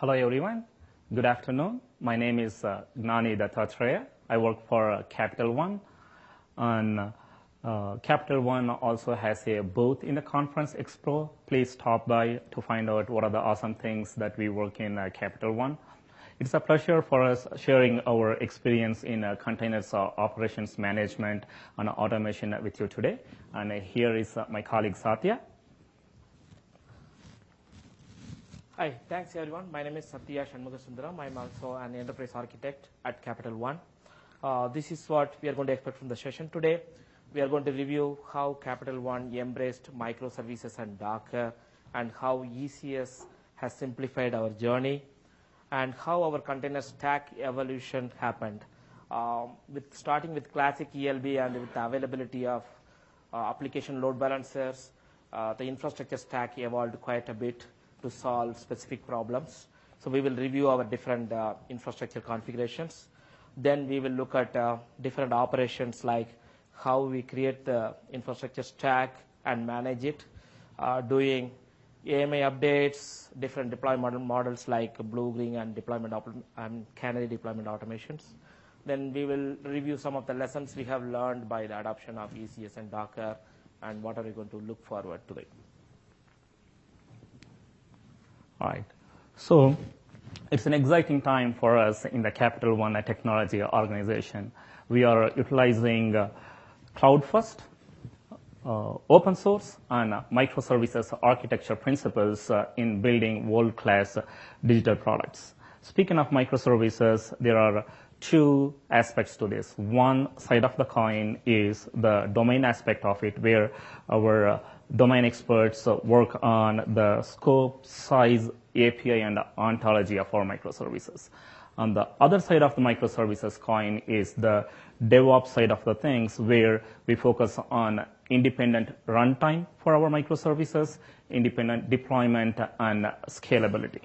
Hello, everyone. Good afternoon. My name is uh, Gnani Dattatreya. I work for uh, Capital One. And uh, Capital One also has a booth in the Conference Expo. Please stop by to find out what are the awesome things that we work in uh, Capital One. It's a pleasure for us sharing our experience in uh, containers uh, operations management and automation with you today. And uh, here is uh, my colleague Satya. Hi, thanks everyone. My name is Satya Shanmugasundaram. I'm also an enterprise architect at Capital One. Uh, this is what we are going to expect from the session today. We are going to review how Capital One embraced microservices and Docker and how ECS has simplified our journey and how our container stack evolution happened. Um, with starting with classic ELB and with the availability of uh, application load balancers, uh, the infrastructure stack evolved quite a bit to solve specific problems. So we will review our different uh, infrastructure configurations. Then we will look at uh, different operations like how we create the infrastructure stack and manage it, uh, doing AMI updates, different deployment models like Blue, Green, and deployment and Canary deployment automations. Then we will review some of the lessons we have learned by the adoption of ECS and Docker, and what are we going to look forward to. It. Right. So it's an exciting time for us in the Capital One Technology organization. We are utilizing uh, cloud first, uh, open source, and microservices architecture principles uh, in building world-class digital products. Speaking of microservices, there are two aspects to this. One side of the coin is the domain aspect of it, where our domain experts work on the scope, size, API, and ontology of our microservices. On the other side of the microservices coin is the DevOps side of the things, where we focus on independent runtime for our microservices, independent deployment, and scalability.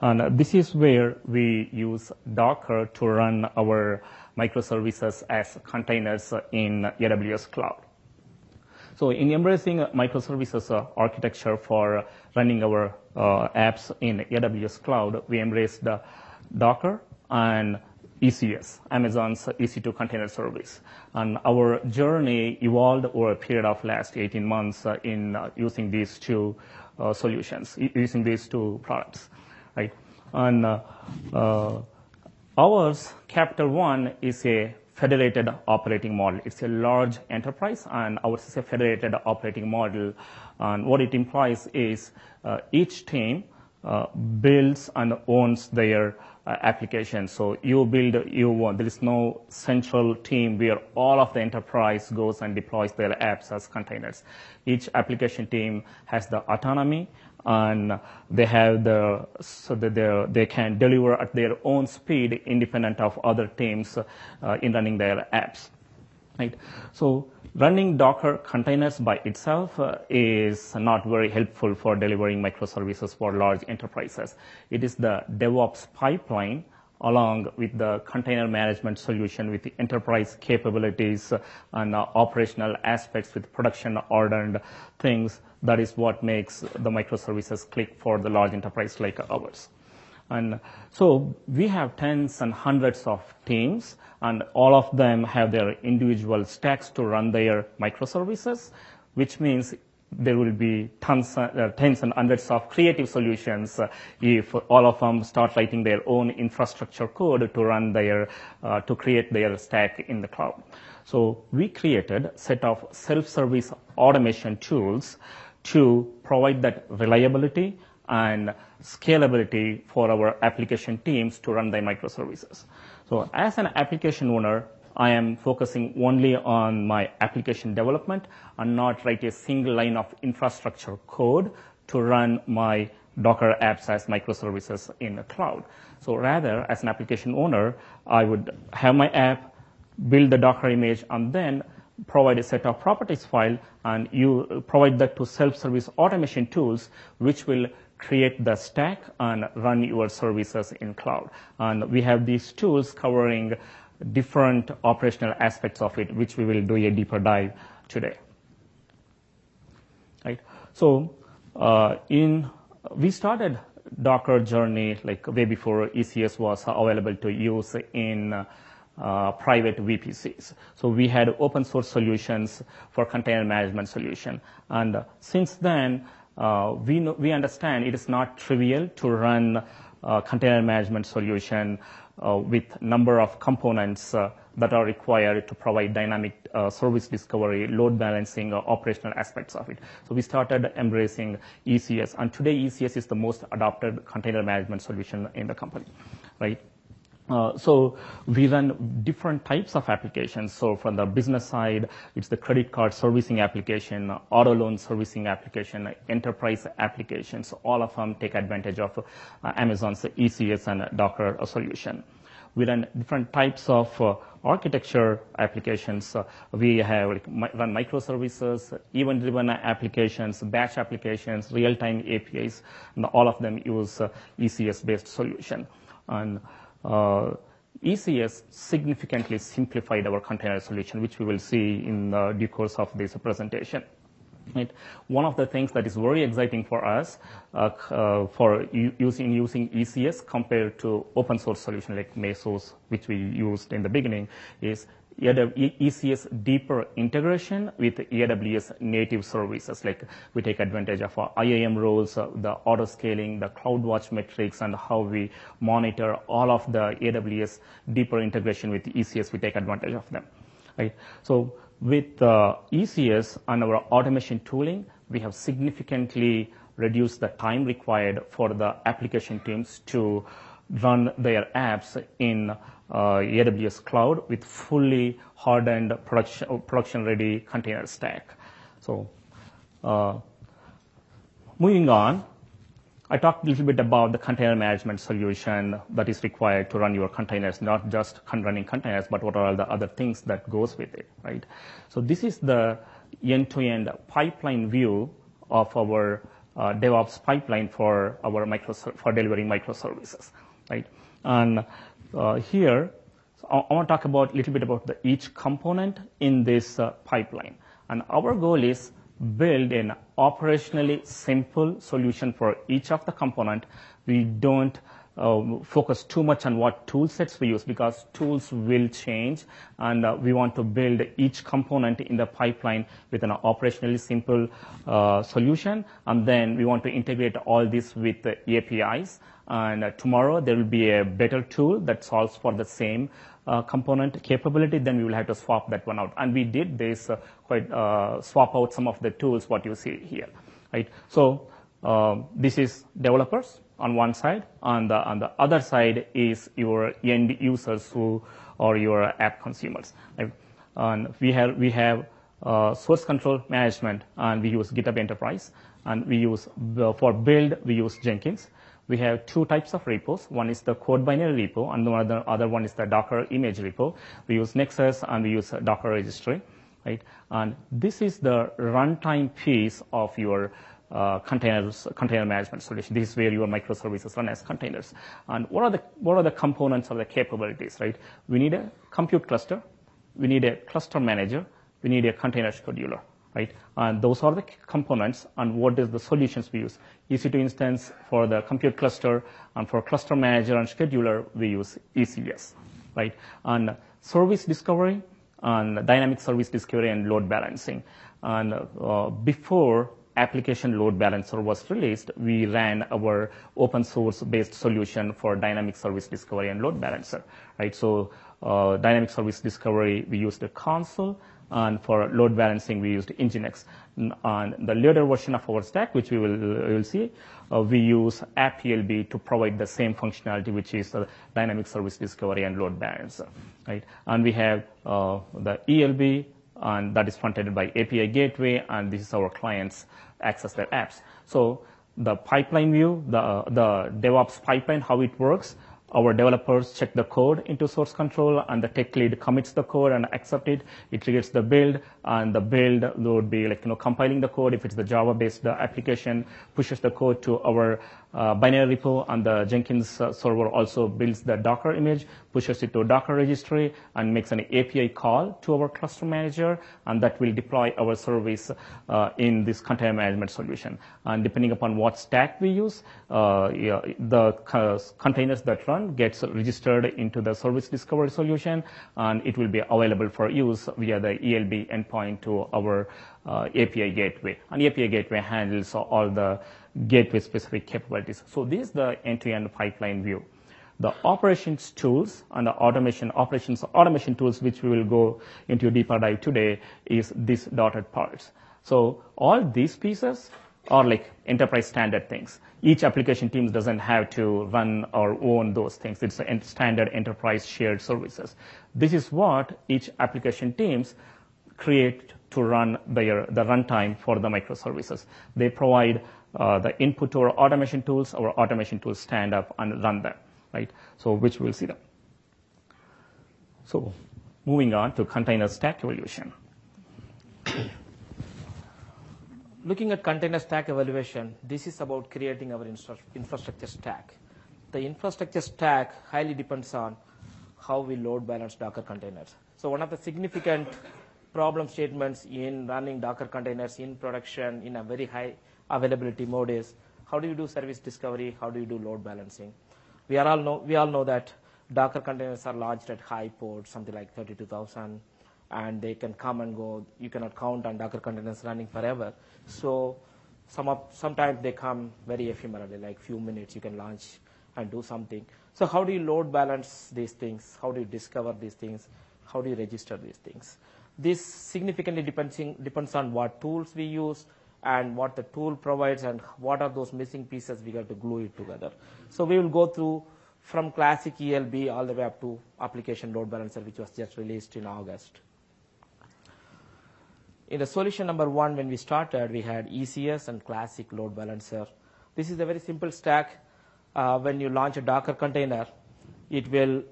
And this is where we use Docker to run our microservices as containers in AWS cloud. So in embracing microservices uh, architecture for running our uh, apps in AWS cloud, we embraced Docker and ECS, Amazon's EC2 container service. And our journey evolved over a period of last 18 months uh, in using these two solutions, using these two products right? And ours, Capital One, is a federated operating model. It's a large enterprise, and ours is a federated operating model. And what it implies is uh, each team uh, builds and owns their application. So you build, you want, there is no central team where all of the enterprise goes and deploys their apps as containers. Each application team has the autonomy and they have the so that they they can deliver at their own speed independent of other teams uh, in running their apps right? So running docker containers by itself uh, is not very helpful for delivering microservices for large enterprises. It is the devops pipeline along with the container management solution with the enterprise capabilities and uh, operational aspects with production ordered things. That is what makes the microservices click for the large enterprise like ours. And so we have tens and hundreds of teams, and all of them have their individual stacks to run their microservices, which means there will be tons, uh, tens and hundreds of creative solutions uh, if all of them start writing their own infrastructure code to run their, uh, to create their stack in the cloud. So we created a set of self-service automation tools to provide that reliability and scalability for our application teams to run their microservices. So as an application owner, I am focusing only on my application development and not write a single line of infrastructure code to run my Docker apps as microservices in the cloud. So rather, as an application owner, I would have my app, build the Docker image, and then provide a set of properties file and you provide that to self-service automation tools which will create the stack and run your services in cloud. And we have these tools covering different operational aspects of it, which we will do a deeper dive today. Right? So, uh, in we started Docker journey, like way before ECS was available to use in uh, private VPCs. So we had open source solutions for container management solution. And uh, since then, uh, we, know, we understand it is not trivial to run container management solution with number of components that are required to provide dynamic uh, service discovery, load balancing, uh, operational aspects of it. So we started embracing ECS, and today ECS is the most adopted container management solution in the company, right? Uh, so we run different types of applications. So from the business side, it's the credit card servicing application, auto loan servicing application, enterprise applications. All of them take advantage of uh, Amazon's ECS and Docker solution. We run different types of uh, architecture applications. We have like, run microservices, event-driven applications, batch applications, real-time APIs, and all of them use ECS-based solution. And ECS significantly simplified our container solution, which we will see in the due course of this presentation. Right. One of the things that is very exciting for us uh, uh, for using using ECS compared to open source solution like Mesos, which we used in the beginning, is ECS deeper integration with AWS native services. Like we take advantage of our IAM roles, uh, the auto scaling, the CloudWatch metrics, and how we monitor all of the AWS deeper integration with ECS. We take advantage of them. Right. So with uh, ECS and our automation tooling, we have significantly reduced the time required for the application teams to run their apps in uh, AWS cloud with fully hardened production, production-ready container stack. So, uh, moving on, I talked a little bit about the container management solution that is required to run your containers, not just running containers, but what are all the other things that goes with it, right? So this is the end-to-end pipeline view of our uh, DevOps pipeline for our micro for delivering microservices, right? And uh, here, so I, I want to talk about a little bit about the, each component in this uh, pipeline. And our goal is build an operationally simple solution for each of the component. We don't uh, focus too much on what tool sets we use because tools will change. And uh, we want to build each component in the pipeline with an operationally simple uh, solution. And then we want to integrate all this with the APIs and uh, tomorrow there will be a better tool that solves for the same uh, component capability, then we will have to swap that one out. And we did this uh, quite uh, swap out some of the tools what you see here, right? So um, this is developers on one side, on the on the other side is your end users who or your app consumers. And we have we have uh, source control management, and we use GitHub Enterprise, and we use uh, for build we use Jenkins we have two types of repos. One is the code binary repo, and the other one is the Docker image repo. We use Nexus and we use Docker registry, right? And this is the runtime piece of your uh, containers, container management solution. This is where your microservices run as containers. And what are the what are the components of the capabilities, right? We need a compute cluster, we need a cluster manager, we need a container scheduler right? And those are the components and what is the solutions we use. EC2 instance for the compute cluster and for cluster manager and scheduler, we use ECS, right? And service discovery and dynamic service discovery and load balancing. And uh, before application load balancer was released, we ran our open source based solution for dynamic service discovery and load balancer, right? So uh, dynamic service discovery, we used a Consul and for load balancing, we used Nginx. On the later version of our stack, which we will, we will see, uh, we use AppELB to provide the same functionality, which is dynamic service discovery and load balancer, right? And we have uh, the ELB, and that is fronted by API gateway, and this is our clients access their apps. So the pipeline view, the, the DevOps pipeline, how it works, our developers check the code into source control and the tech lead commits the code and accept it. It triggers the build and the build would be like, you know, compiling the code. If it's the Java based application, pushes the code to our uh, binary repo and the Jenkins uh, server also builds the Docker image, pushes it to Docker registry, and makes an API call to our cluster manager, and that will deploy our service uh, in this container management solution. And depending upon what stack we use, uh, yeah, the co- containers that run gets registered into the service discovery solution, and it will be available for use via the ELB endpoint to our uh, API gateway. And API gateway handles all the gateway specific capabilities. So this is the end-to-end pipeline view. The operations tools and the automation operations automation tools, which we will go into a deeper dive today, is these dotted parts. So all these pieces are like enterprise standard things. Each application team doesn't have to run or own those things. It's a standard enterprise shared services. This is what each application teams create to run their, the runtime for the microservices. They provide Uh, the input to our automation tools, our automation tools stand up and run them, right? So which we'll see them. So moving on to container stack evolution. Looking at container stack evaluation, this is about creating our infrastructure stack. The infrastructure stack highly depends on how we load balance Docker containers. So one of the significant problem statements in running Docker containers in production in a very high availability mode is how do you do service discovery? How do you do load balancing? We are all know we all know that Docker containers are launched at high port, something like 32,000, and they can come and go. You cannot count on Docker containers running forever. So some of, sometimes they come very ephemerally, like few minutes you can launch and do something. So how do you load balance these things? How do you discover these things? How do you register these things? This significantly depends, depends on what tools we use and what the tool provides and what are those missing pieces we got to glue it together. So we will go through from classic ELB all the way up to application load balancer, which was just released in August. In the solution number one, when we started, we had ECS and classic load balancer. This is a very simple stack. Uh, when you launch a Docker container, it will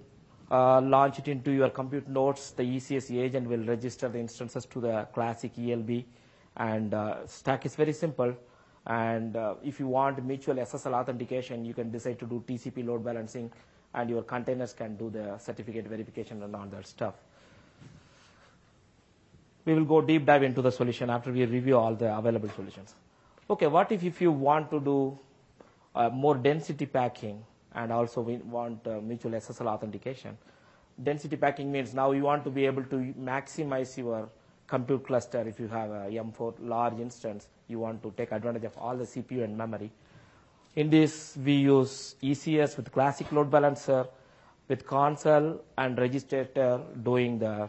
uh, launch it into your compute nodes. The ECS agent will register the instances to the classic ELB. And uh, stack is very simple. And uh, if you want mutual SSL authentication, you can decide to do TCP load balancing, and your containers can do the certificate verification and all that stuff. We will go deep dive into the solution after we review all the available solutions. Okay, what if, if you want to do uh, more density packing and also we want uh, mutual SSL authentication? Density packing means now you want to be able to maximize your compute cluster. If you have a M4 large instance, you want to take advantage of all the CPU and memory. In this, we use ECS with classic load balancer, with Consul and Registrator doing the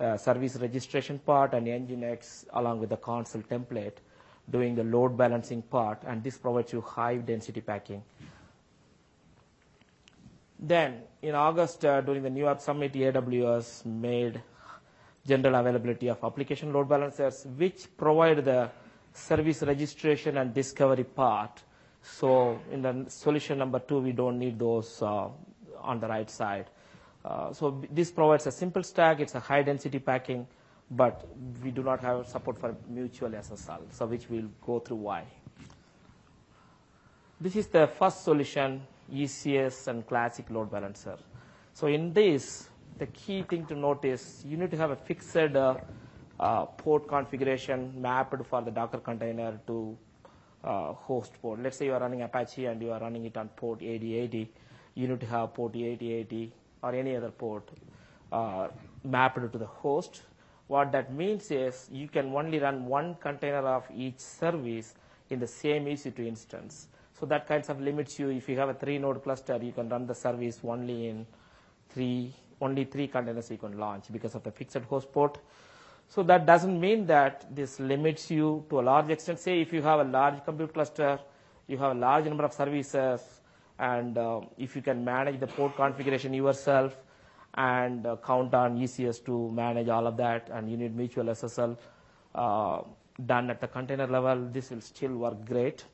uh, service registration part, and Nginx along with the Consul template doing the load balancing part, and this provides you high density packing. Then, in August, uh, during the New York Summit, AWS made general availability of application load balancers, which provide the service registration and discovery part. So in the solution number two, we don't need those uh, on the right side. Uh, so this provides a simple stack. It's a high density packing, but we do not have support for mutual SSL, so which we'll go through why. This is the first solution, ECS and classic load balancer. So in this, the key thing to note is you need to have a fixed uh, uh, port configuration mapped for the Docker container to uh, host port. Let's say you are running Apache and you are running it on port 8080. You need to have port 8080 or any other port uh, mapped to the host. What that means is you can only run one container of each service in the same EC2 instance. So that kinds of limits you. If you have a three-node cluster, you can run the service only in three, only three containers you can launch because of the fixed host port. So that doesn't mean that this limits you to a large extent. Say if you have a large compute cluster, you have a large number of services, and uh, if you can manage the port configuration yourself and uh, count on ECS to manage all of that, and you need mutual SSL uh, done at the container level, this will still work great.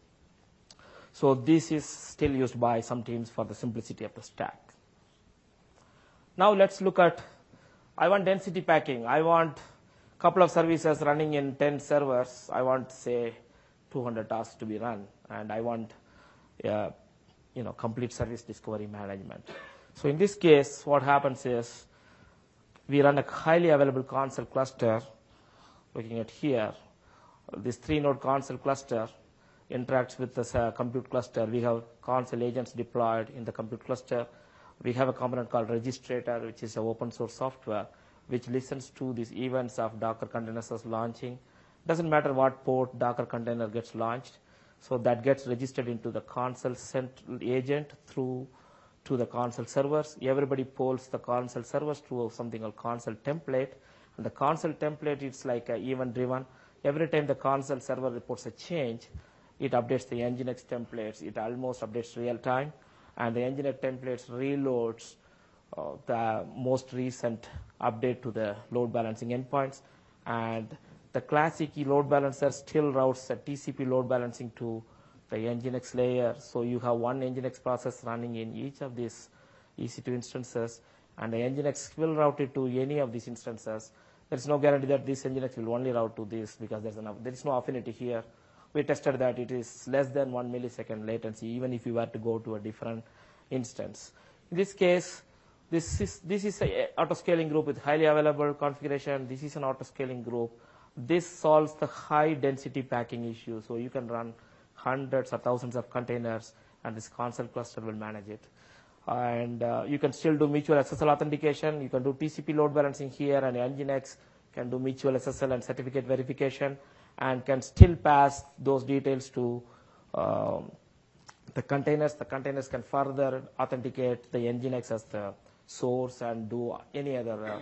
So this is still used by some teams for the simplicity of the stack. Now let's look at, I want density packing. I want a couple of services running in 10 servers. I want, say, 200 tasks to be run. And I want uh, you know, complete service discovery management. So in this case, what happens is we run a highly available Consul cluster, looking at here. This three-node Consul cluster interacts with this uh, compute cluster. We have Consul agents deployed in the compute cluster. We have a component called Registrator, which is an open source software, which listens to these events of Docker containers launching. Doesn't matter what port Docker container gets launched. So that gets registered into the Consul central agent through to the Consul servers. Everybody polls the Consul servers through something called Consul template. And the Consul template is like event driven. Every time the Consul server reports a change, it updates the Nginx templates. It almost updates real time. And the Nginx templates reloads uh, the most recent update to the load balancing endpoints. And the classic load balancer still routes a TCP load balancing to the Nginx layer. So you have one Nginx process running in each of these EC2 instances, and the Nginx will route it to any of these instances. There is no guarantee that this Nginx will only route to this because there's enough, there is no affinity here. We tested that it is less than one millisecond latency, even if you were to go to a different instance. In this case, this is, this is a auto-scaling group with highly available configuration. This is an auto-scaling group this solves the high density packing issue. So you can run hundreds or thousands of containers and this Consul cluster will manage it. And uh, you can still do mutual SSL authentication. You can do TCP load balancing here and Nginx can do mutual SSL and certificate verification and can still pass those details to um, the containers. The containers can further authenticate the Nginx as the source and do any other uh,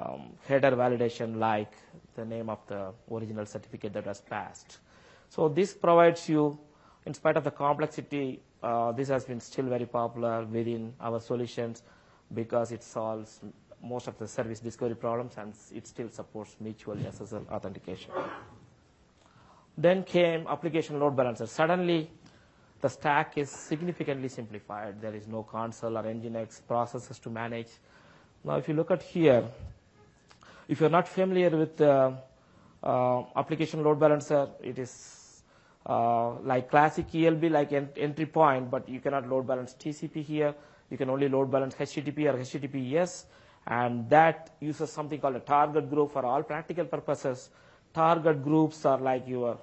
um, header validation like the name of the original certificate that was passed. So this provides you, in spite of the complexity, uh, this has been still very popular within our solutions because it solves most of the service discovery problems and it still supports mutual SSL authentication. Then came application load balancer. Suddenly, the stack is significantly simplified. There is no Consul or Nginx processes to manage. Now, if you look at here, if you're not familiar with the uh, application load balancer, it is uh, like classic ELB, like ent entry point, but you cannot load balance TCP here. You can only load balance HTTP or HTTPS, and that uses something called a target group for all practical purposes. Target groups are like your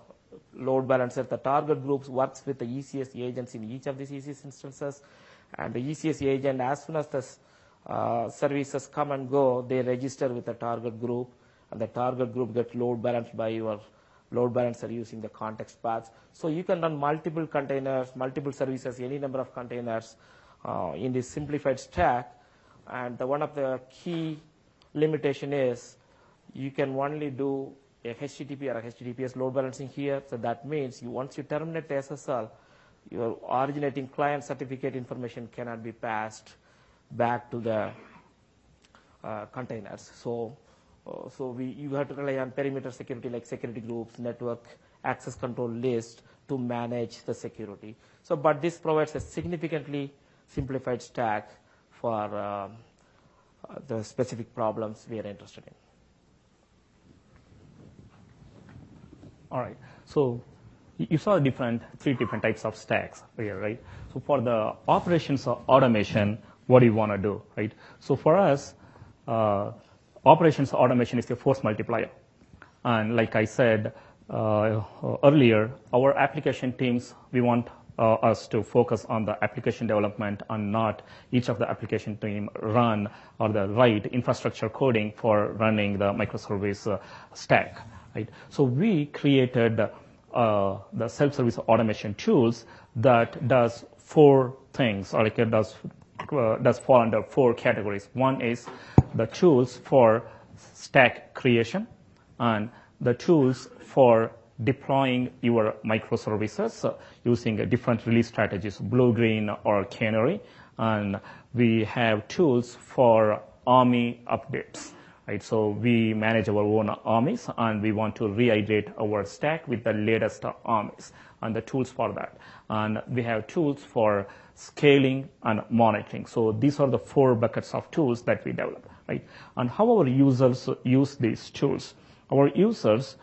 load balancer. The target groups works with the ECS agents in each of these ECS instances, and the ECS agent, as soon as the uh, services come and go, they register with the target group, and the target group gets load balanced by your load balancer using the context paths. So you can run multiple containers, multiple services, any number of containers uh, in this simplified stack. And the, one of the key limitation is you can only do a HTTP or a HTTPS load balancing here. So that means you, once you terminate the SSL, your originating client certificate information cannot be passed back to the uh, containers. So, uh, so we, you have to rely on perimeter security like security groups, network access control list to manage the security. So, but this provides a significantly simplified stack for uh, the specific problems we are interested in. All right. So you saw different three different types of stacks here, right? So for the operations automation, what do you want to do, right? So for us, uh, operations automation is the force multiplier. And like I said uh, earlier, our application teams, we want uh, us to focus on the application development and not each of the application team run or the right infrastructure coding for running the microservice uh, stack, right? So we created uh, the self-service automation tools that does four things, or like it does uh, does fall under four categories. One is the tools for stack creation and the tools for deploying your microservices uh, using different release strategies, blue, green, or canary. And we have tools for AMI updates. Right, so we manage our own AMIs and we want to rehydrate our stack with the latest AMIs and the tools for that. And we have tools for scaling, and monitoring. So these are the four buckets of tools that we develop, right? And how our users use these tools. Our users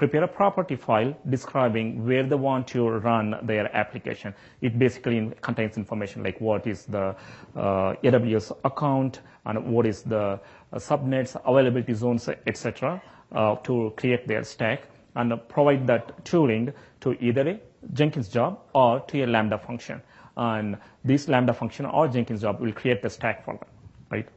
prepare a property file describing where they want to run their application. It basically contains information like what is the uh, AWS account and what is the uh, subnets, availability zones, etc., uh, to create their stack and provide that tooling to either a Jenkins job or to a Lambda function. And this Lambda function or Jenkins job will create the stack for them, right?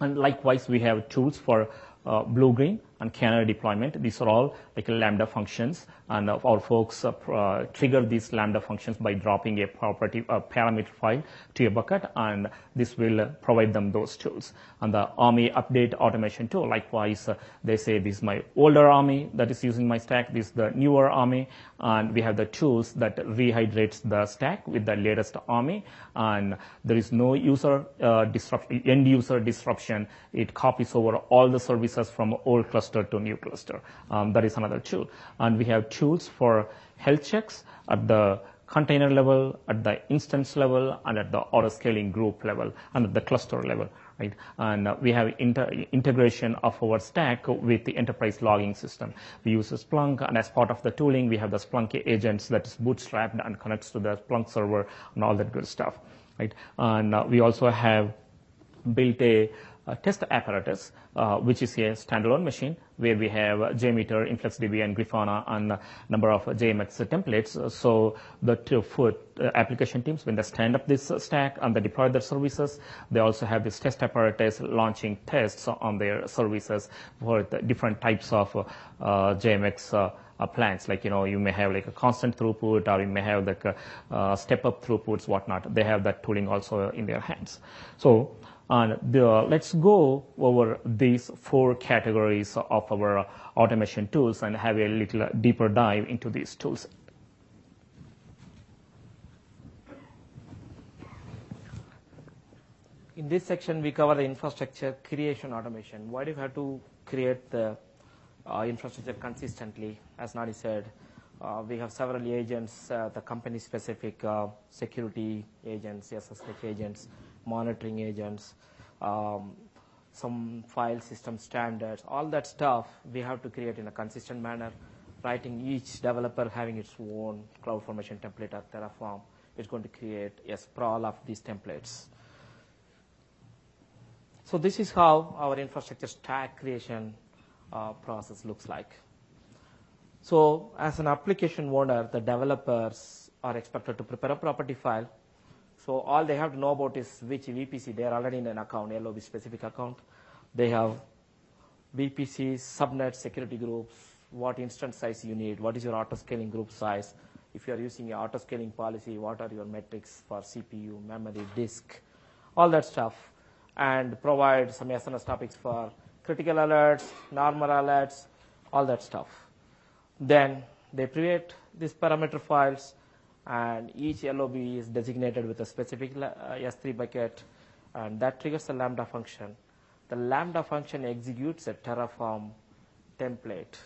And likewise, we have tools for uh, blue green and canary deployment. These are all like Lambda functions, and our folks uh, uh, trigger these Lambda functions by dropping a property a parameter file to a bucket, and this will provide them those tools. And the AMI update automation tool, likewise, uh, they say this is my older AMI that is using my stack, this is the newer AMI, and we have the tools that rehydrates the stack with the latest AMI, and there is no user uh, disruption, end user disruption. It copies over all the services from old cluster cluster to new cluster. Um, that is another tool. And we have tools for health checks at the container level, at the instance level, and at the auto scaling group level, and at the cluster level, right? And uh, we have integration of our stack with the enterprise logging system. We use Splunk, and as part of the tooling, we have the Splunk agents that is bootstrapped and connects to the Splunk server and all that good stuff, right? And uh, we also have built a test apparatus, uh, which is a standalone machine where we have JMeter, InfluxDB, and Grafana, and a number of JMX templates. So the two foot uh, application teams, when they stand up this stack and they deploy their services, they also have this test apparatus launching tests on their services for the different types of uh, JMX uh, plans. Like, you know, you may have like a constant throughput or you may have like uh, step up throughputs, whatnot. They have that tooling also in their hands. So and let's go over these four categories of our automation tools and have a little deeper dive into these tools. In this section, we cover the infrastructure creation automation. Why do you have to create the uh, infrastructure consistently? As Gnani said, uh, we have several agents, uh, the company-specific uh, security agents, SSH agents, monitoring agents, um, some file system standards, all that stuff we have to create in a consistent manner, writing each developer having its own CloudFormation template or Terraform is going to create a sprawl of these templates. So this is how our infrastructure stack creation uh, process looks like. So as an application owner, the developers are expected to prepare a property file so all they have to know about is which VPC. They are already in an account, LOB specific account. They have VPCs, subnets, security groups, what instance size you need, what is your auto scaling group size. If you are using your auto scaling policy, what are your metrics for CPU, memory, disk, all that stuff. And provide some SNS topics for critical alerts, normal alerts, all that stuff. Then they create these parameter files and each LOB is designated with a specific uh, S3 bucket, and that triggers a Lambda function. The Lambda function executes a Terraform template,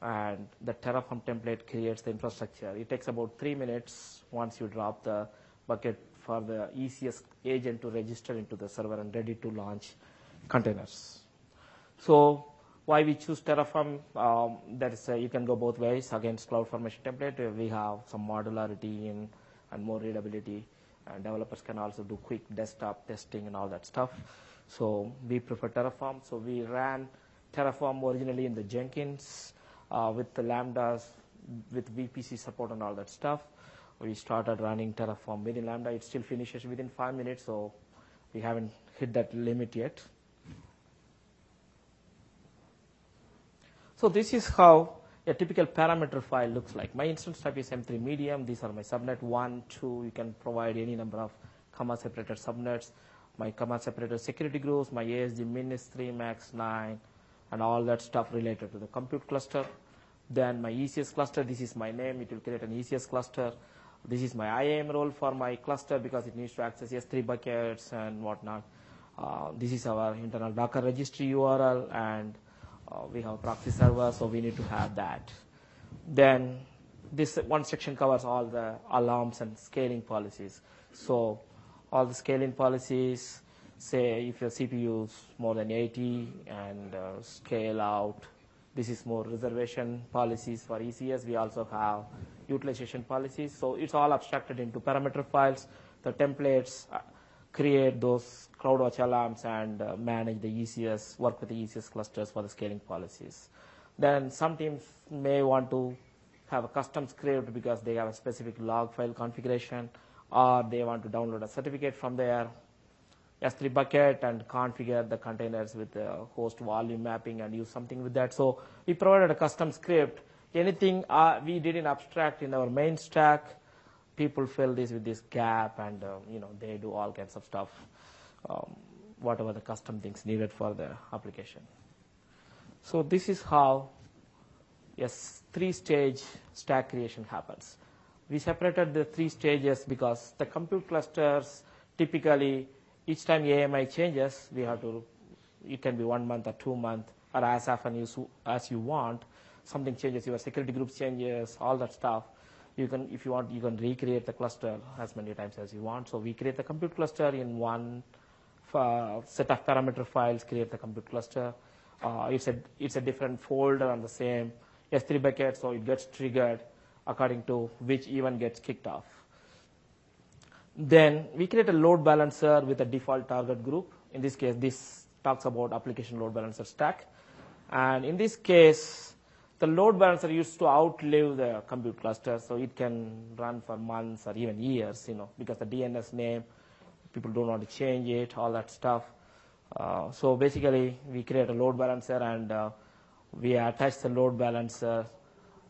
and the Terraform template creates the infrastructure. It takes about three minutes once you drop the bucket for the ECS agent to register into the server and ready to launch containers. So why we choose Terraform, um, that is, uh, you can go both ways against CloudFormation template. Uh, we have some modularity in, and more readability. And developers can also do quick desktop testing and all that stuff. So we prefer Terraform. So we ran Terraform originally in the Jenkins uh, with the Lambdas, with VPC support and all that stuff. We started running Terraform within Lambda. It still finishes within five minutes, so we haven't hit that limit yet. So this is how a typical parameter file looks like. My instance type is M3 medium. These are my subnet 1, 2. You can provide any number of comma separated subnets. My comma separated security groups, my ASG min is 3, max 9, and all that stuff related to the compute cluster. Then my ECS cluster, this is my name. It will create an ECS cluster. This is my IAM role for my cluster because it needs to access S3 buckets and whatnot. Uh, this is our internal Docker registry URL and uh, we have a proxy server, so we need to have that. Then this one section covers all the alarms and scaling policies. So all the scaling policies, say if your CPU is more than 80 and uh, scale out, This is more reservation policies for ECS. We also have utilization policies. So it's all abstracted into parameter files. The templates uh, create those CloudWatch alarms and uh, manage the ECS, work with the ECS clusters for the scaling policies. Then some teams may want to have a custom script because they have a specific log file configuration, or they want to download a certificate from their S3 bucket and configure the containers with the host volume mapping and use something with that. So we provided a custom script. Anything uh, we did in abstract in our main stack, people fill this with this gap and uh, you know they do all kinds of stuff, um, whatever the custom things needed for the application. So this is how yes three-stage stack creation happens. We separated the three stages because the compute clusters typically each time AMI changes, we have to, it can be one month or two months, or as often as you want. Something changes, your security groups changes, all that stuff. You can, if you want, you can recreate the cluster as many times as you want. So we create the compute cluster in one uh, set of parameter files, create the compute cluster. Uh, it's, a, it's a different folder on the same S3 bucket, so it gets triggered according to which event gets kicked off. Then we create a load balancer with a default target group. In this case, this talks about application load balancer stack. And in this case, the load balancer used to outlive the compute cluster, so it can run for months or even years, you know, because the DNS name, people don't want to change it, all that stuff. Uh, so basically, we create a load balancer and uh, we attach the load balancer.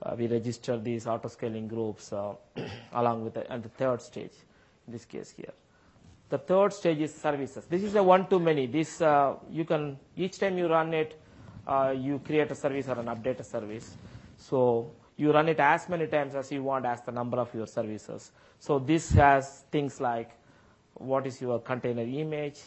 Uh, we register these auto scaling groups uh, along with the, and the third stage in this case here. The third stage is services. This is a one-to-many. This uh, you can each time you run it, uh, you create a service or an update a service. So you run it as many times as you want as the number of your services. So this has things like what is your container image,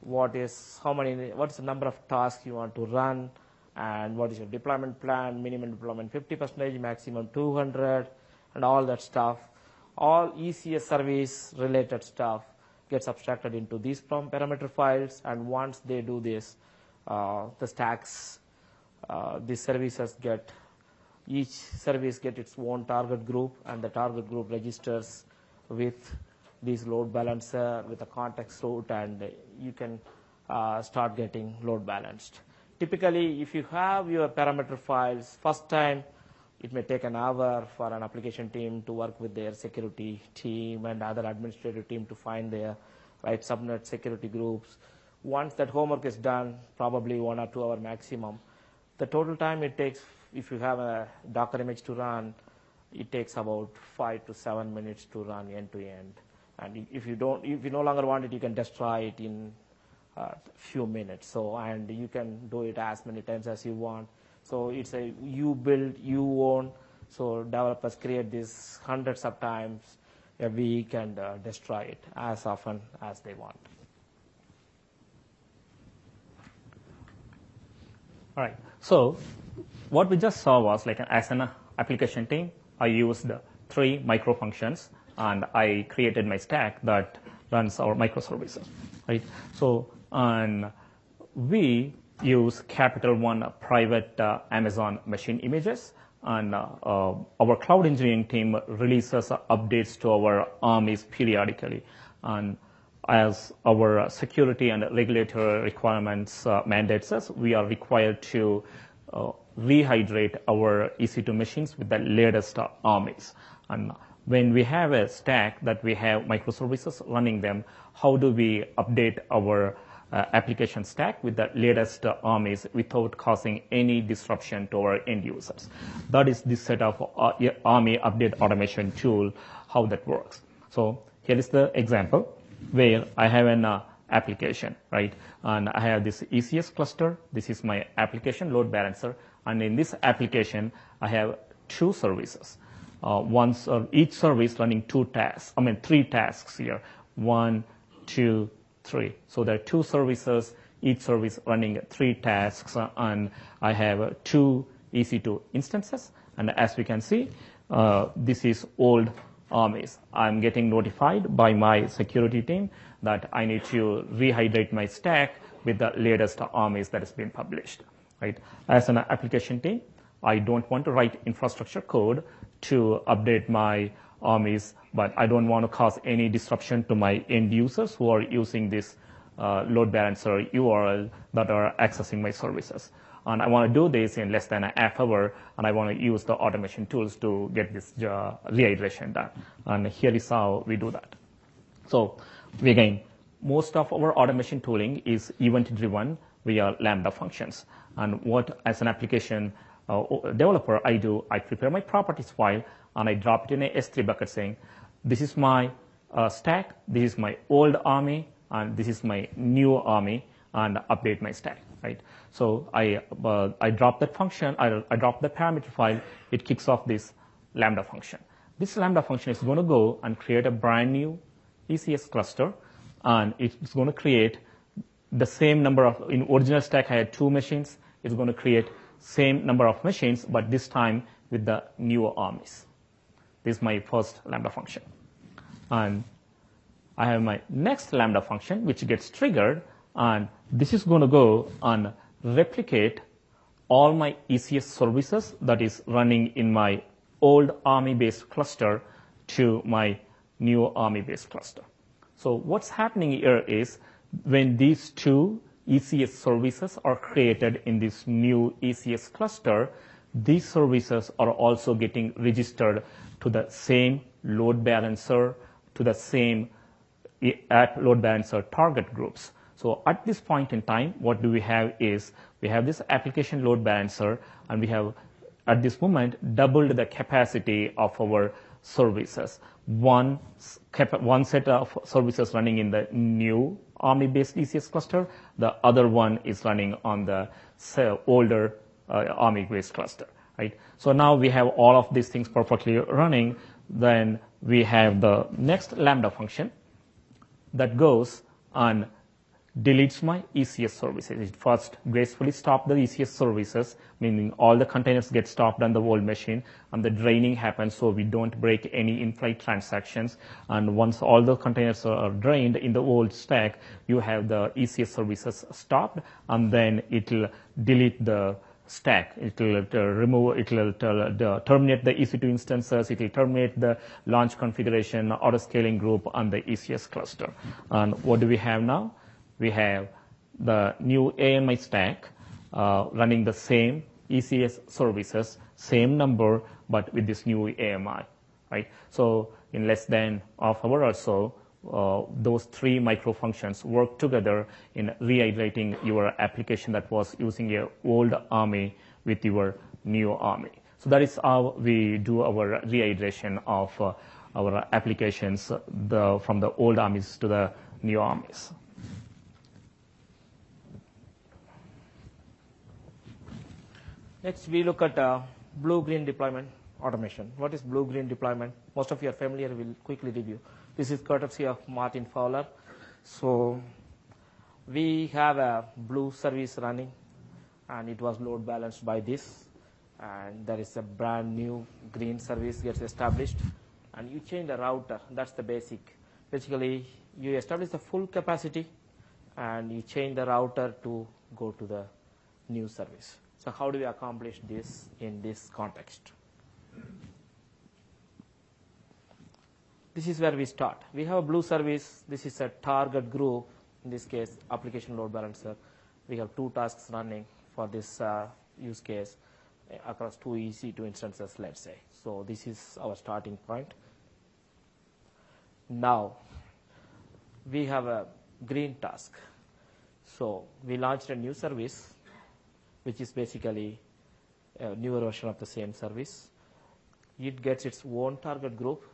what is how many, what is the number of tasks you want to run, and what is your deployment plan, minimum deployment 50 percent, maximum 200, and all that stuff. All ECS service related stuff gets abstracted into these parameter files. And once they do this, uh, the stacks, uh, these services get, each service get its own target group and the target group registers with this load balancer with a context route and you can uh, start getting load balanced. Typically, if you have your parameter files, first time it may take an hour for an application team to work with their security team and other administrative team to find their right subnet security groups. Once that homework is done, probably one or two hour maximum, the total time it takes, if you have a Docker image to run, it takes about five to seven minutes to run end to end. And if you don't, if you no longer want it, you can destroy it in a few minutes. So, and you can do it as many times as you want so it's a you build, you own. So developers create this hundreds of times a week and uh, destroy it as often as they want. All right. So what we just saw was like as an application team, I used three micro functions and I created my stack that runs our microservices, right? So, and we use Capital One private uh, Amazon machine images. And uh, uh, our cloud engineering team releases updates to our AMIs periodically. And as our security and regulatory requirements uh, mandates us, we are required to uh, rehydrate our EC2 machines with the latest uh, AMIs. And when we have a stack that we have microservices running them, how do we update our application stack with the latest AMIs without causing any disruption to our end users. That is the set of AMI update automation tool, how that works. So here is the example where I have an uh, application, right? And I have this ECS cluster. This is my application load balancer. And in this application, I have two services. Uh, one, each service running two tasks, I mean, three tasks here. One, two, three. So there are two services, each service running three tasks, uh, and I have uh, two EC2 instances. And as we can see, uh, this is old AMIs. I'm getting notified by my security team that I need to rehydrate my stack with the latest AMIs that has been published. right? As an application team, I don't want to write infrastructure code to update my AMIs, but I don't want to cause any disruption to my end users who are using this uh, load balancer URL that are accessing my services. And I want to do this in less than a half hour, and I want to use the automation tools to get this uh, rehydration done. And here is how we do that. So again, most of our automation tooling is event driven via Lambda functions. And what, as an application uh, developer, I do, I prepare my properties file and I drop it in a S3 bucket saying, this is my uh, stack, this is my old AMI, and this is my new AMI, and update my stack, right? So I, uh, I drop that function, I, I drop the parameter file, it kicks off this Lambda function. This Lambda function is going to go and create a brand new ECS cluster, and it's going to create the same number of, in original stack I had two machines, it's going to create same number of machines, but this time with the newer AMIs. This is my first Lambda function. And I have my next Lambda function, which gets triggered, this is going to go and replicate all my ECS services that is running in my old AMI-based cluster to my new AMI-based cluster. So what's happening here is when these two ECS services are created in this new ECS cluster, these services are also getting registered to the same load balancer, to the same eh, app load balancer target groups. So at this point in time, what do we have is we have this application load balancer, and we have at this moment doubled the capacity of our services. One, one set of services running in the new AMI-based ECS cluster. The other one is running on the older uh, AMI-based cluster, right? So now we have all of these things perfectly running. Then we have the next Lambda function that goes and deletes my ECS services. It first gracefully stops the ECS services, meaning all the containers get stopped on the old machine and the draining happens so we don't break any in-flight transactions. And once all the containers are drained in the old stack, you have the ECS services stopped and then it will delete the stack. It will uh, remove, it will uh, terminate the EC2 instances, it will terminate the launch configuration, auto scaling group on the ECS cluster. And what do we have now? We have the new AMI stack uh, running the same ECS services, same number, but with this new AMI, right? So in less than half hour or so, uh, those three micro functions work together in reiterating your application that was using your old AMI with your new AMI. So that is how we do our reiteration of uh, our applications the, from the old AMIs to the new AMIs. Next, we look at uh, blue-green deployment automation. What is blue-green deployment? Most of you are familiar. We'll quickly review. This is courtesy of Martin Fowler. So we have a blue service running, and it was load balanced by this. And there is a brand new green service gets established, and you change the router. That's the basic. Basically, you establish the full capacity, and you change the router to go to the new service. So how do we accomplish this in this context? This is where we start. We have a blue service. This is a target group. In this case, application load balancer. We have two tasks running for this uh, use case across two EC2 instances, let's say. So this is our starting point. Now, we have a green task. So we launched a new service which is basically a newer version of the same service. It gets its own target group,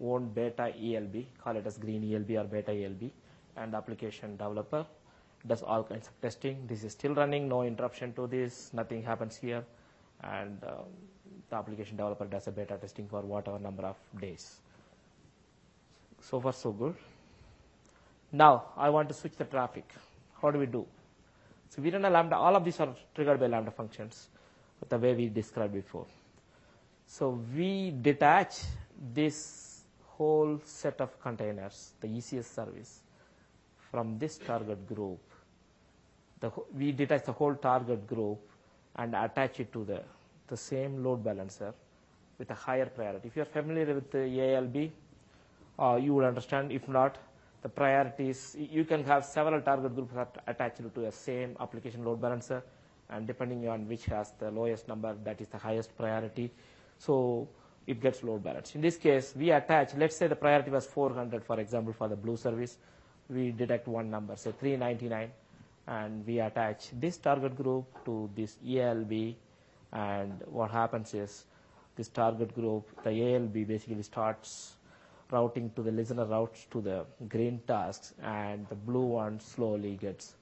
own beta ELB, call it as green ELB or beta ELB, and the application developer does all kinds of testing. This is still running, no interruption to this, nothing happens here, and um, the application developer does a beta testing for whatever number of days. So far, so good. Now, I want to switch the traffic. How do we do? So we run a lambda, all of these are triggered by lambda functions, the way we described before. So we detach this whole set of containers, the ECS service, from this target group. The, we detach the whole target group and attach it to the, the same load balancer with a higher priority. If you're familiar with the ALB, uh, you would understand. If not, the priorities, you can have several target groups attached to a same application load balancer, and depending on which has the lowest number, that is the highest priority. So it gets load balanced. In this case, we attach, let's say the priority was 400, for example, for the blue service. We detect one number, say 399, and we attach this target group to this ALB, and what happens is this target group, the ALB basically starts routing to the listener routes to the green tasks, and the blue one slowly gets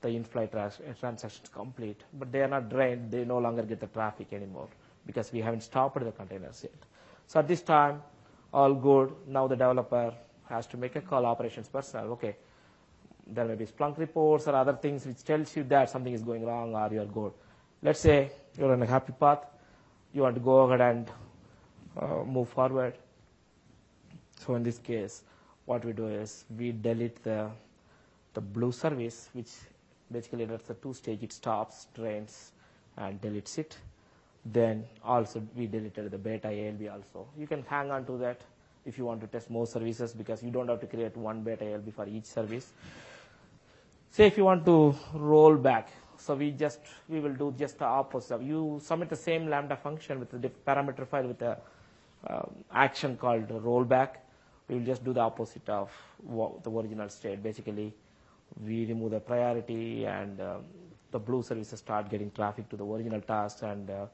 the in-flight trans- transactions complete, but they are not drained. They no longer get the traffic anymore because we haven't stopped the containers yet. So at this time, all good. Now the developer has to make a call operations personnel. Okay, there may be Splunk reports or other things which tells you that something is going wrong or you're good. Let's say you're on a happy path. You want to go ahead and uh, move forward. So in this case, what we do is we delete the the blue service, which basically that's the two stage. It stops, drains, and deletes it. Then also we deleted the beta ALB also. You can hang on to that if you want to test more services because you don't have to create one beta ALB for each service. Say if you want to roll back, so we just we will do just the opposite. You submit the same lambda function with the parameter file with a um, action called rollback. We will just do the opposite of the original state. Basically, we remove the priority and um, the blue services start getting traffic to the original tasks and uh,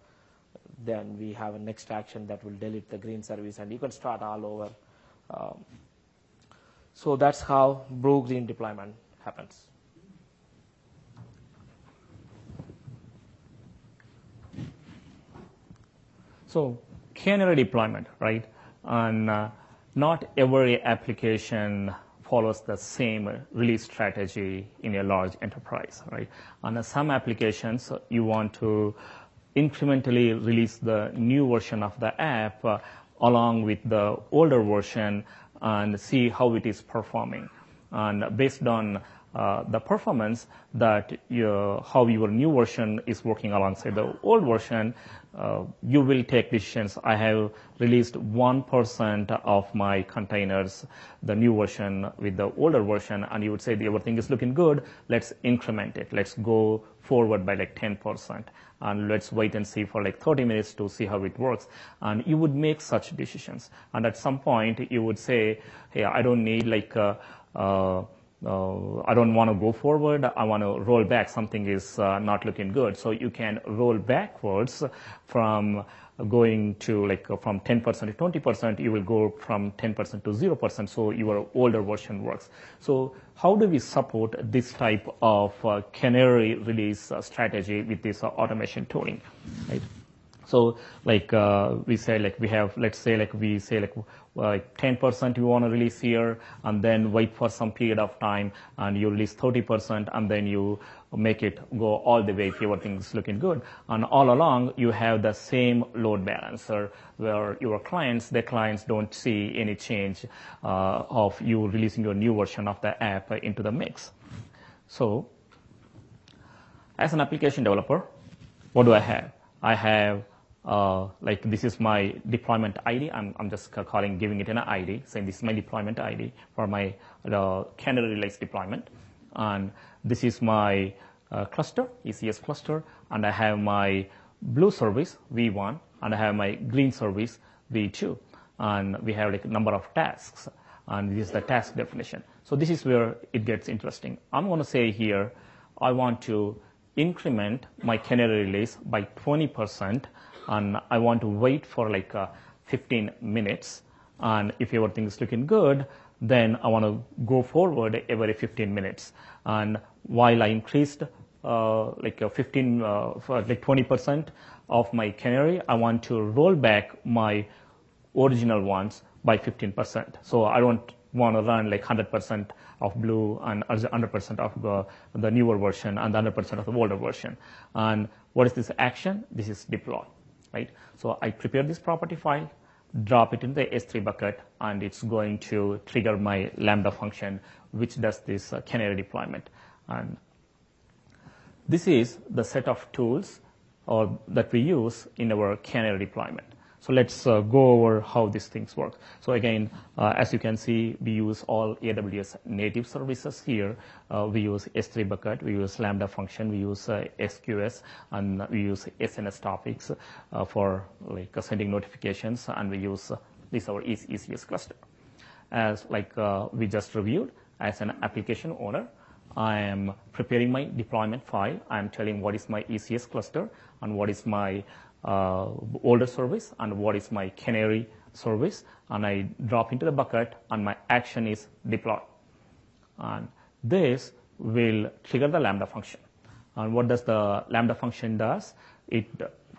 then we have a next action that will delete the green service and you can start all over. Um, so that's how blue green deployment happens. So canary deployment, right? And uh, not every application follows the same release strategy in a large enterprise, right? On some applications, you want to incrementally release the new version of the app uh, along with the older version and see how it is performing. And based on Uh, the performance that you, how your new version is working alongside the old version, uh, you will take decisions. I have released 1% of my containers, the new version with the older version, and you would say the everything is looking good. Let's increment it. Let's go forward by like 10%, and let's wait and see for like 30 minutes to see how it works. And you would make such decisions. And at some point, you would say, hey, I don't need uh, uh, I don't want to go forward. I want to roll back. Something is uh, not looking good. So you can roll backwards from going to like uh, from 10% to 20%. You will go from 10% to 0%. So your older version works. So how do we support this type of canary release strategy with this automation tooling, right? So like we say like we have let's say like we say like like 10% you want to release here and then wait for some period of time and you release 30% and then you make it go all the way if everything's looking good. And all along you have the same load balancer where your clients, their clients don't see any change uh, of you releasing your new version of the app into the mix. So as an application developer, what do I have? I have uh, like this is my deployment ID. I'm, I'm just calling, giving it an ID, saying this is my deployment ID for my uh, canary release deployment. And this is my uh, cluster, ECS cluster, and I have my blue service, V1, and I have my green service, V2. And we have like a number of tasks, and this is the task definition. So this is where it gets interesting. I'm going to say here, I want to increment my canary release by 20 percent and I want to wait for like uh, 15 minutes. And if everything is looking good, then I want to go forward every 15 minutes. And while I increased uh, like 15, uh, like 20% of my canary, I want to roll back my original ones by 15%. So I don't want to run like 100% of blue and 100% of the, the newer version and 100% of the older version. And what is this action? This is deploy right? So I prepare this property file, drop it in the S3 bucket, and it's going to trigger my Lambda function, which does this uh, canary deployment. And this is the set of tools or that we use in our canary deployment. So let's uh, go over how these things work. So again, uh, as you can see, we use all AWS native services here. Uh, we use S3 bucket, we use Lambda function, we use uh, SQS, and we use SNS topics uh, for like sending notifications, and we use uh, this our ECS cluster. As like we just reviewed, as an application owner, I am preparing my deployment file. I'm telling what is my ECS cluster and what is my uh, Uh, older service and what is my canary service and I drop into the bucket and my action is deploy. And this will trigger the Lambda function. And what does the Lambda function does? It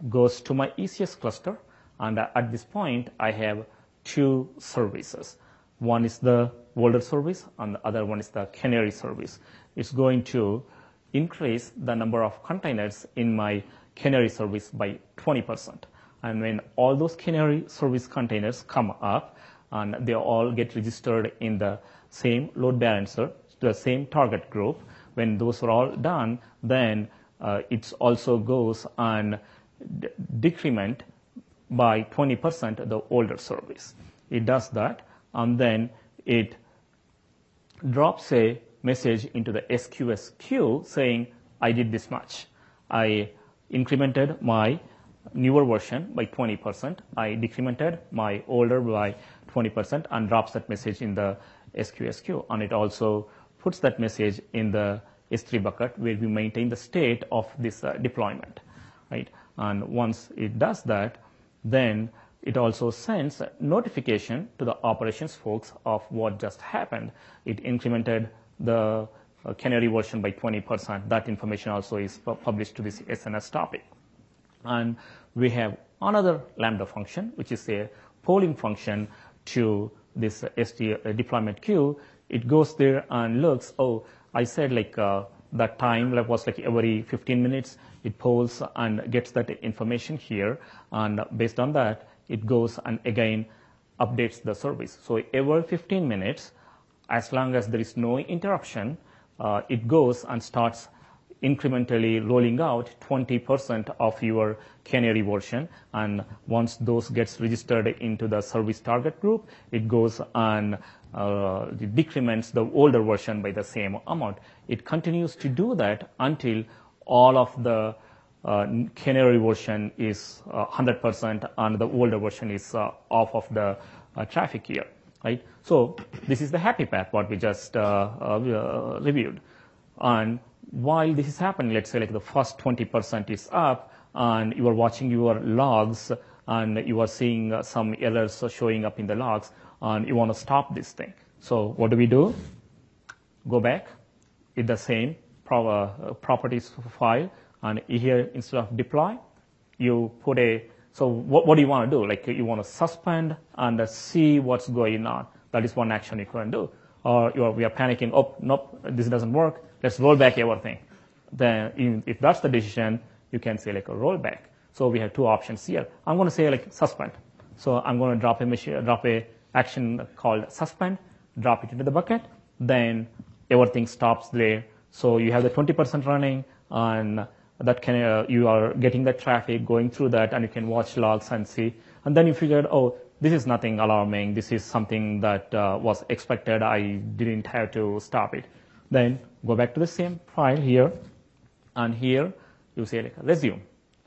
goes to my ECS cluster and at this point I have two services. One is the older service and the other one is the canary service. It's going to increase the number of containers in my canary service by 20%. And when all those canary service containers come up and they all get registered in the same load balancer, to the same target group, when those are all done, then uh, it also goes and decrement by 20% the older service. It does that, and then it drops a message into the SQS queue saying, I did this much. I incremented my newer version by 20%. I decremented my older by 20% and drops that message in the SQS queue. And it also puts that message in the S3 bucket where we maintain the state of this uh, deployment, right? And once it does that, then it also sends notification to the operations folks of what just happened. It incremented the Canary version by 20%. That information also is published to this SNS topic. And we have another Lambda function, which is a polling function to this SD uh, deployment queue. It goes there and looks, oh, I said like uh, that time was like every 15 minutes. It polls and gets that information here. And based on that, it goes and again updates the service. So every 15 minutes, as long as there is no interruption, uh, it goes and starts incrementally rolling out 20% of your canary version and once those gets registered into the service target group it goes and uh, decrements the older version by the same amount. It continues to do that until all of the uh, canary version is uh, 100% and the older version is uh, off of the uh, traffic here right? So this is the happy path, what we just uh, uh, reviewed. And while this is happening, let's say like the first 20% is up, and you are watching your logs, and you are seeing uh, some errors showing up in the logs, and you want to stop this thing. So what do we do? Go back, hit the same pro- uh, properties file, and here instead of deploy, you put a so what, what do you want to do? Like you want to suspend and see what's going on. That is one action you can do. Or are, we are panicking, oh, nope, this doesn't work. Let's roll back everything. Then if that's the decision, you can say like a rollback. So we have two options here. I'm going to say like suspend. So I'm going to drop a machine, drop a action called suspend, drop it into the bucket. Then everything stops there. So you have the 20% running and that can uh, you are getting the traffic going through that and you can watch logs and see. And then you figured oh this is nothing alarming. This is something that uh, was expected. I didn't have to stop it. Then go back to the same file here. And here you say like resume.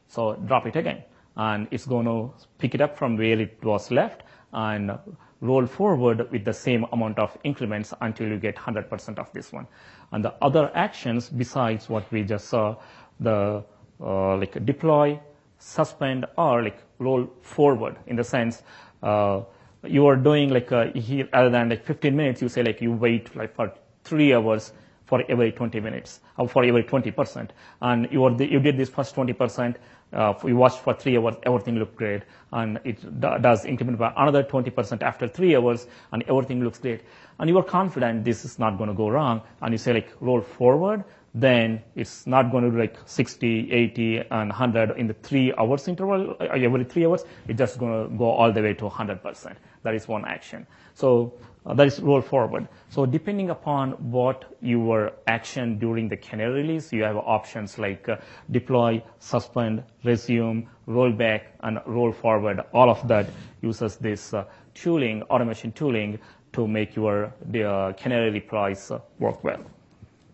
So drop it again. And it's going to pick it up from where it was left and roll forward with the same amount of increments until you get 100% of this one. And the other actions besides what we just saw the uh, like deploy, suspend, or like roll forward in the sense uh, you are doing like uh, here other than like 15 minutes, you say like you wait like for three hours for every 20 minutes or for every 20%. And you, are the, you did this first 20%, uh, you watched for three hours, everything looked great. And it does increment by another 20% after three hours and everything looks great. And you are confident this is not going to go wrong. And you say like roll forward then it's not going to be like 60, 80, and 100 in the three hours interval, uh, every three hours. It's just going to go all the way to 100%. That is one action. So uh, that is roll forward. So depending upon what your action during the canary release, you have options like uh, deploy, suspend, resume, roll back, and roll forward. All of that uses this uh, tooling, automation tooling, to make your the, uh, canary deploys uh, work well.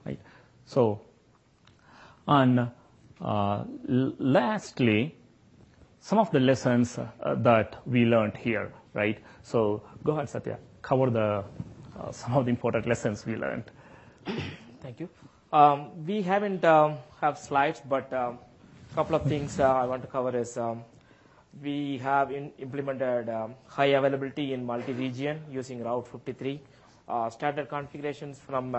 Right. So, and uh, l- lastly, some of the lessons uh, that we learned here. Right. So go ahead, Satya cover the uh, some of the important lessons we learned. Thank you. Um, we haven't um, have slides, but a um, couple of things uh, I want to cover is we have implemented high availability in multi-region using Route 53, uh, standard configurations from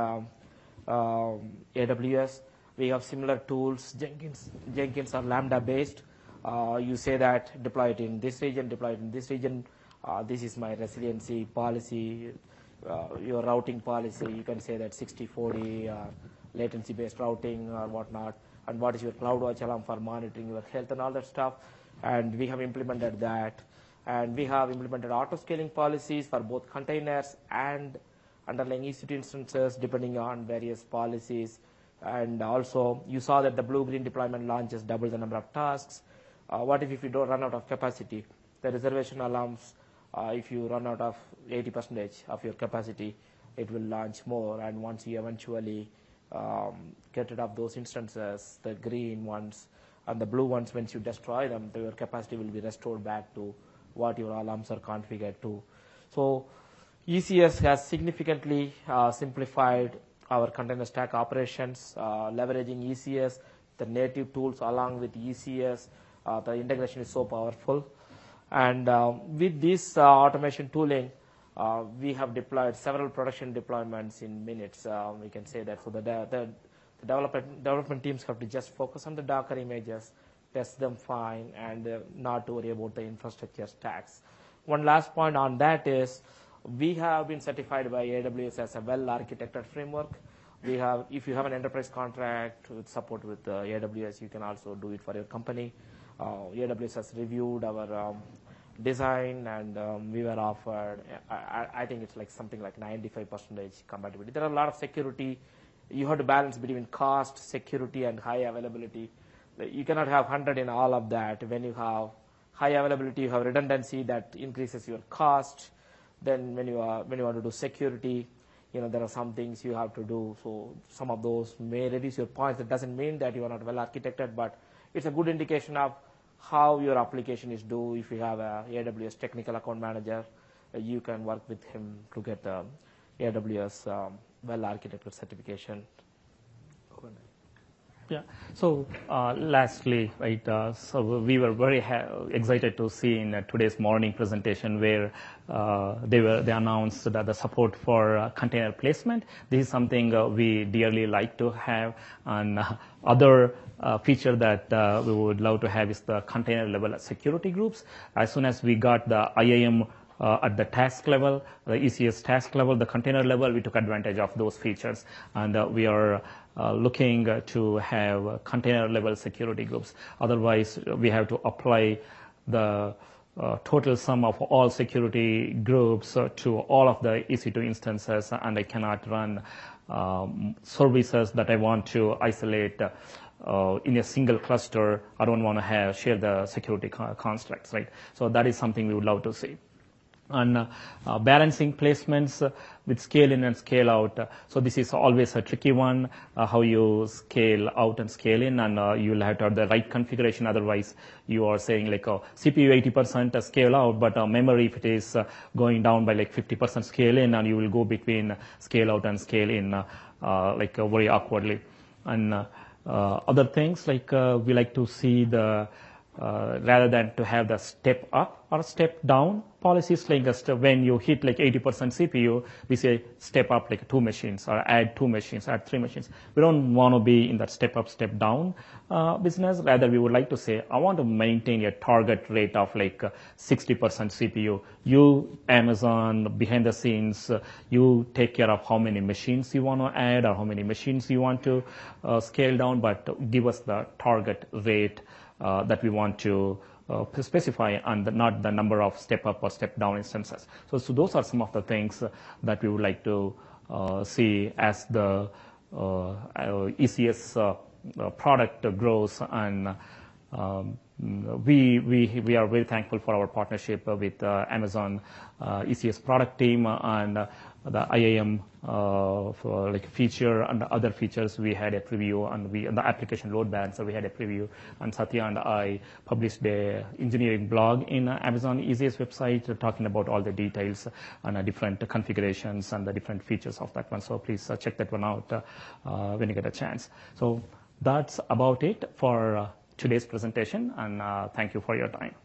AWS. We have similar tools, Jenkins, Jenkins are Lambda based. Uh, you say that deploy it in this region, deploy it in this region, uh, this is my resiliency policy, uh, your routing policy. You can say that 60-40 uh, latency-based routing or whatnot, and what is your CloudWatch alarm for monitoring your health and all that stuff. And we have implemented that. And we have implemented auto-scaling policies for both containers and underlying EC2 instances, depending on various policies. And also, you saw that the blue-green deployment launches double the number of tasks. Uh, what if, if you don't run out of capacity? The reservation alarms uh, if you run out of 80% of your capacity, it will launch more. And once you eventually um, get rid of those instances, the green ones and the blue ones, once you destroy them, your capacity will be restored back to what your alarms are configured to. So ECS has significantly uh, simplified our container stack operations, uh, leveraging ECS, the native tools along with ECS. Uh, the integration is so powerful. And with this automation tooling, we have deployed several production deployments in minutes. we can say that. The, development, development teams have to just focus on the Docker images, test them fine, and not worry about the infrastructure stacks. One last point on that is we have been certified by AWS as a well-architected framework. We have, if you have an enterprise contract with support with uh, AWS, you can also do it for your company. Uh, AWS has reviewed our um, design and um, we were offered, I, I, think it's like something like 95% compatibility. There are a lot of security. You have to balance between cost, security, and high availability. You cannot have 100 in all of that. When you have high availability, you have redundancy that increases your cost. Then when you, are, when you want to do security, you know, there are some things you have to do. So some of those may reduce your points. That doesn't mean that you are not well architected, but it's a good indication of how your application is due. If you have a AWS technical account manager, uh, you can work with him to get the AWS um, well-architected certification. Yeah. So uh, lastly, right, uh, so we were very excited to see in uh, today's morning presentation where uh, they announced that the support for uh, container placement. This is something uh, we dearly like to have. And other feature that we would love to have is the container level security groups. As soon as we got the IAM at the task level, the ECS task level, the container level, we took advantage of those features. And we are looking to have container level security groups. Otherwise, we have to apply the uh, total sum of all security groups uh, to all of the EC2 instances, and I cannot run um, services that I want to isolate uh, in a single cluster. I don't want to share the security constructs, right? So that is something we would love to see on uh, uh, balancing placements uh, with scale in and scale out. Uh, so this is always a tricky one, uh, how you scale out and scale in, and uh, you'll have to have the right configuration. Otherwise, you are saying like a CPU 80% scale out, but memory, if it is going down by like 50% scale in, and you will go between scale out and scale in, like very awkwardly. And other things like we like to see the rather than to have the step up or step down policies like when you hit like 80% CPU, we say step up like two machines or add two machines, add three machines. We don't want to be in that step up, step down uh, business. Rather, we would like to say, I want to maintain a target rate of like 60% CPU. You, Amazon, behind the scenes, uh, you take care of how many machines you want to add or how many machines you want to uh, scale down, but give us the target rate uh, that we want to uh, specify and not the number of step up or step down instances. So, so those are some of the things uh, that we would like to uh, see as the uh, ECS uh, uh, product grows and um, we, we, we are very thankful for our partnership with uh, Amazon uh, ECS product team and uh, the IAM uh, for like feature and other features. We had a preview and we the application load balance. So we had a preview and Satya and I published a engineering blog in Amazon ECS website talking about all the details and uh, different configurations and the different features of that one. So please uh, check that one out when you get a chance. So that's about it for today's presentation, and uh, thank you for your time.